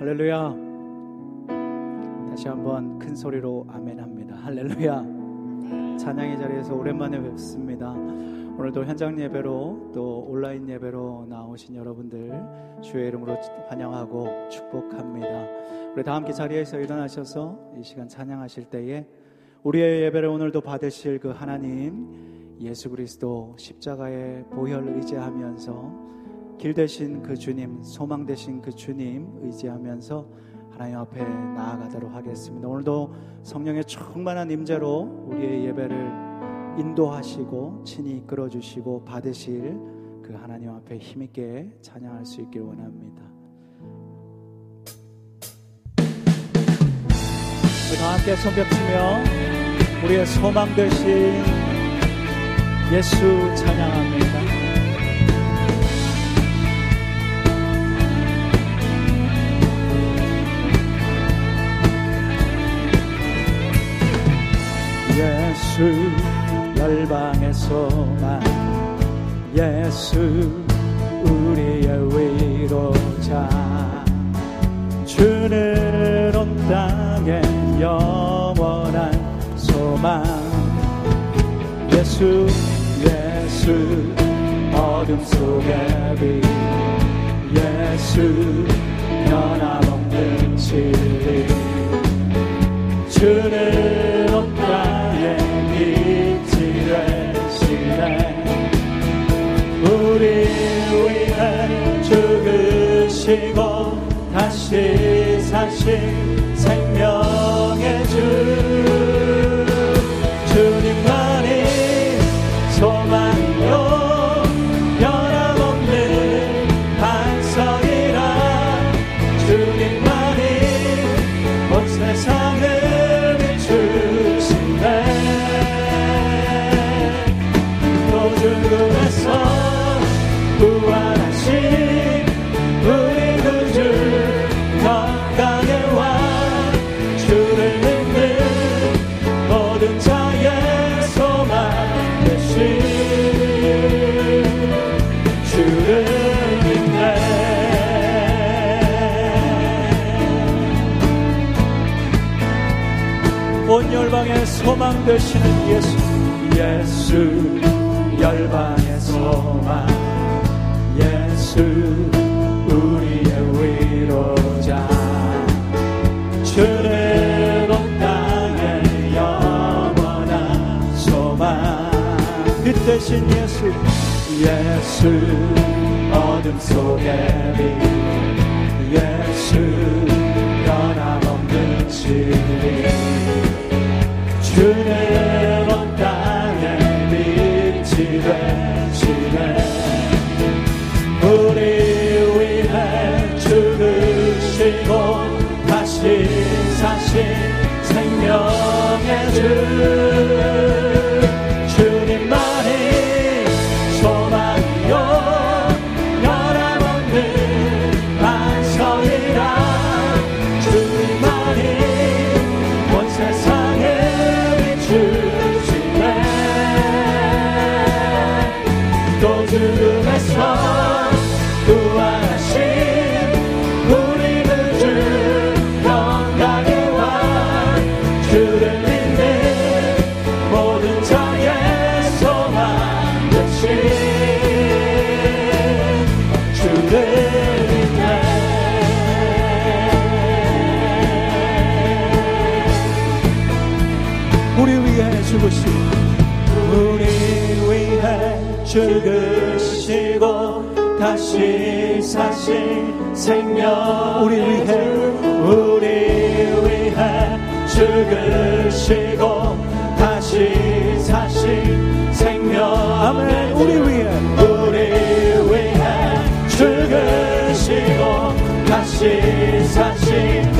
할렐루야. 다시 한번 큰 소리로 아멘 합니다. 할렐루야. 찬양의 자리에서 오랜만에 뵙습니다. 오늘도 현장 예배로 또 온라인 예배로 나오신 여러분들 주의 이름으로 환영하고 축복합니다. 우리 다 함께 자리에서 일어나셔서 이 시간 찬양하실 때에 우리의 예배를 오늘도 받으실 그 하나님 예수 그리스도 십자가의 보혈 의지하면서 길 되신 그 주님, 소망 되신 그 주님 의지하면서 하나님 앞에 나아가도록 하겠습니다. 오늘도 성령의 충만한 임재로 우리의 예배를 인도하시고 친히 이끌어 주시고 받으실 그 하나님 앞에 힘있게 찬양할 수 있길 원합니다. 다 함께 손뼉치며 우리의 소망 되신 예수 찬양합니다. 예수 열방에서만 예수 우리의 위로자. 주는 온 땅에 영원한 소망. 예수 예수 어둠 속에 빛 예수 변함없는 진리. 주는 죽으시고 다시 사신 생명의 주 소망 되시는 예수 예수 열방의 소망. 예수 우리의 위로자. 주는 온 땅의 영원한 소망. 빛 대신 예수 예수 어둠 속에 빛 예수 변함없는 진리 온 땅에 빛이 되시네. 우리 위해 죽으시고 다시 사신 생명의 주 죽으시고 다시 사신 생명 우리 위해 우리 위해 죽으시고 다시 사신 생명 아멘. 우리 위해. 우리 위해 죽으시고 다시 사신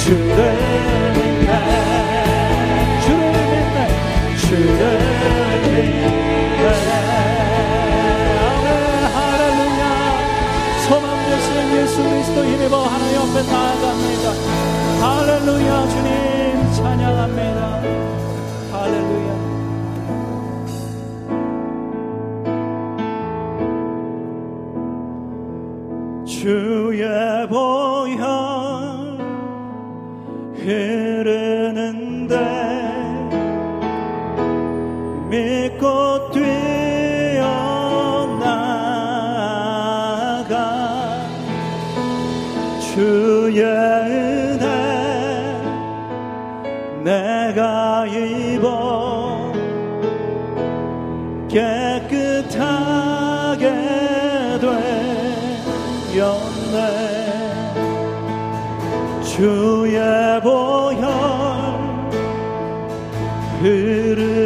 주를 믿네, 주를 믿네, 주를 믿네. 보혈 Yeah. 주의 보혈. 흐르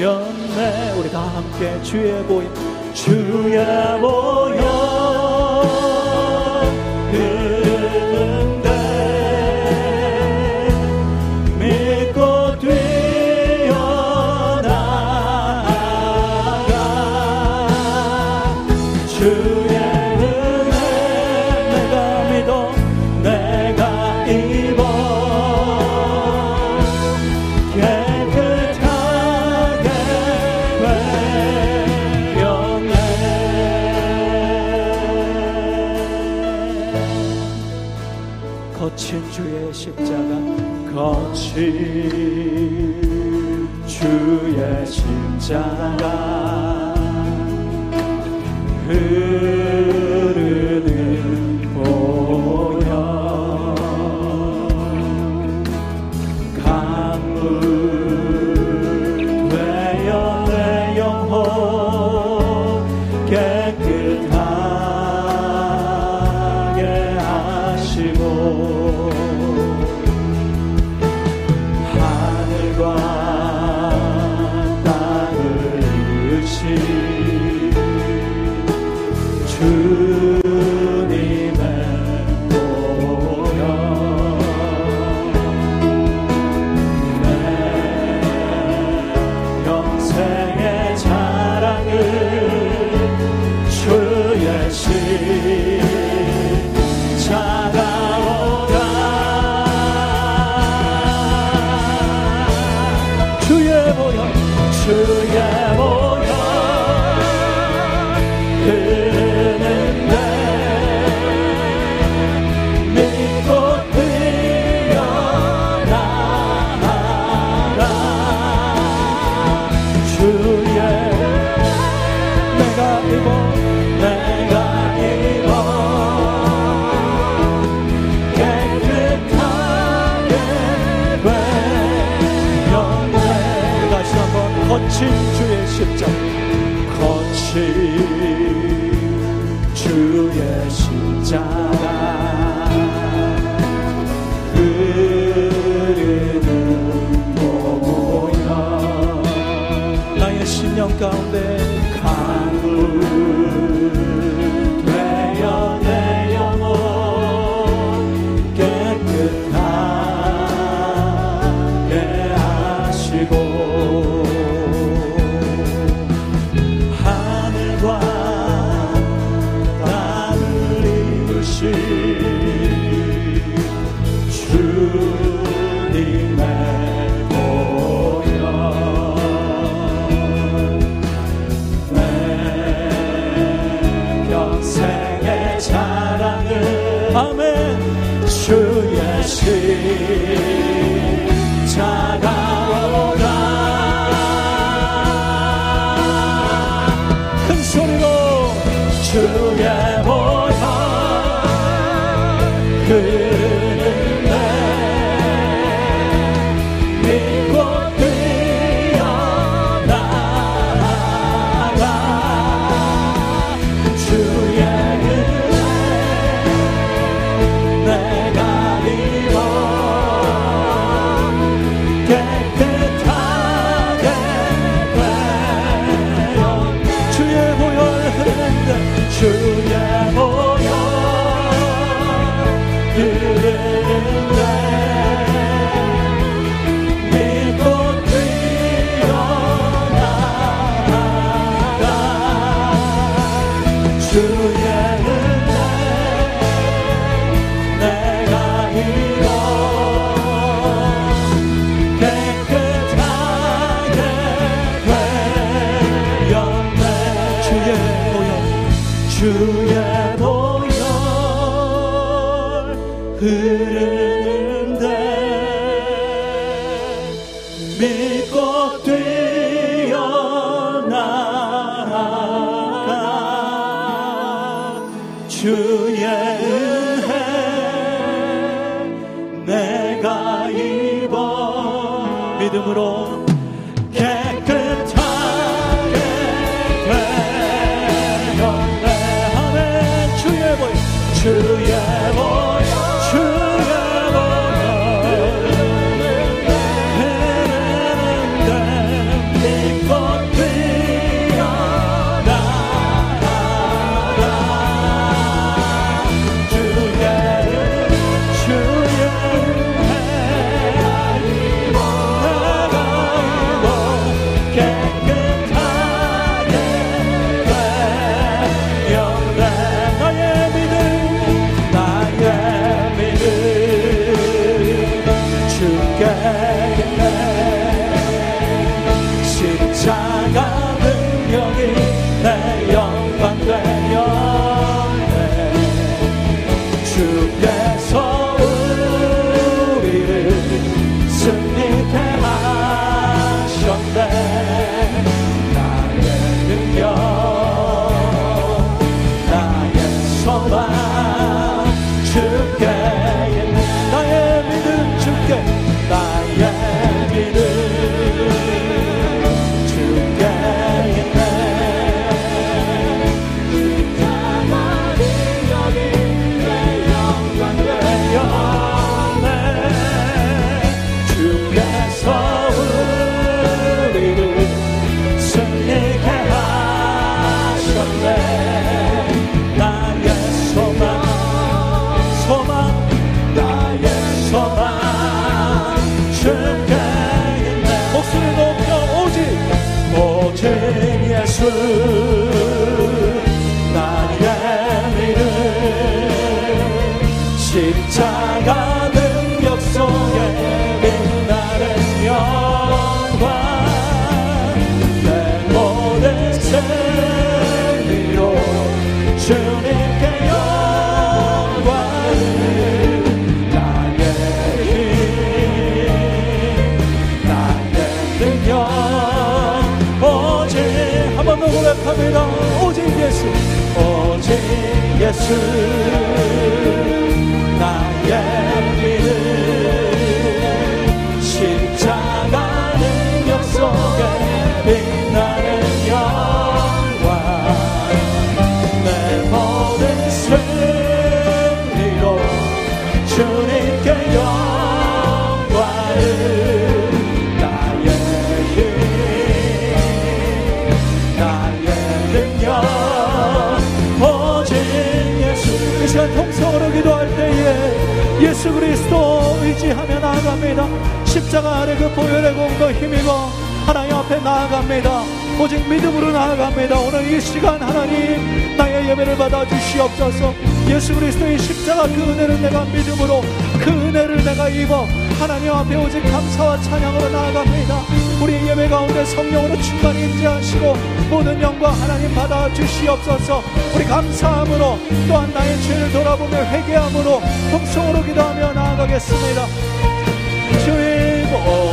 연내 우리 다 함께 주의 보임. 주의 보임 십자가 거친 주의 십자가 그 주의 보혈 흐르는데 믿고 뛰어나가 주의 은혜 내가 입어 믿음으로 예 수 나아갑니다. 십자가 아래 그 보혈의 공도 힘입어 하나님 앞에 나아갑니다. 오직 믿음으로 나아갑니다. 오늘 이 시간 하나님 나의 예배를 받아 주시옵소서. 예수 그리스도의 십자가 그 은혜를 내가 믿음으로 그 은혜를 내가 입어 하나님 앞에 오직 감사와 찬양으로 나아갑니다. 우리 예배 가운데 성령으로 충만히 임재하시고 모든 영광 하나님 받아 주시옵소서. 우리 감사함으로 또한 나의 죄를 돌아보며 회개함으로 통성으로 기도하며 나아가겠습니다.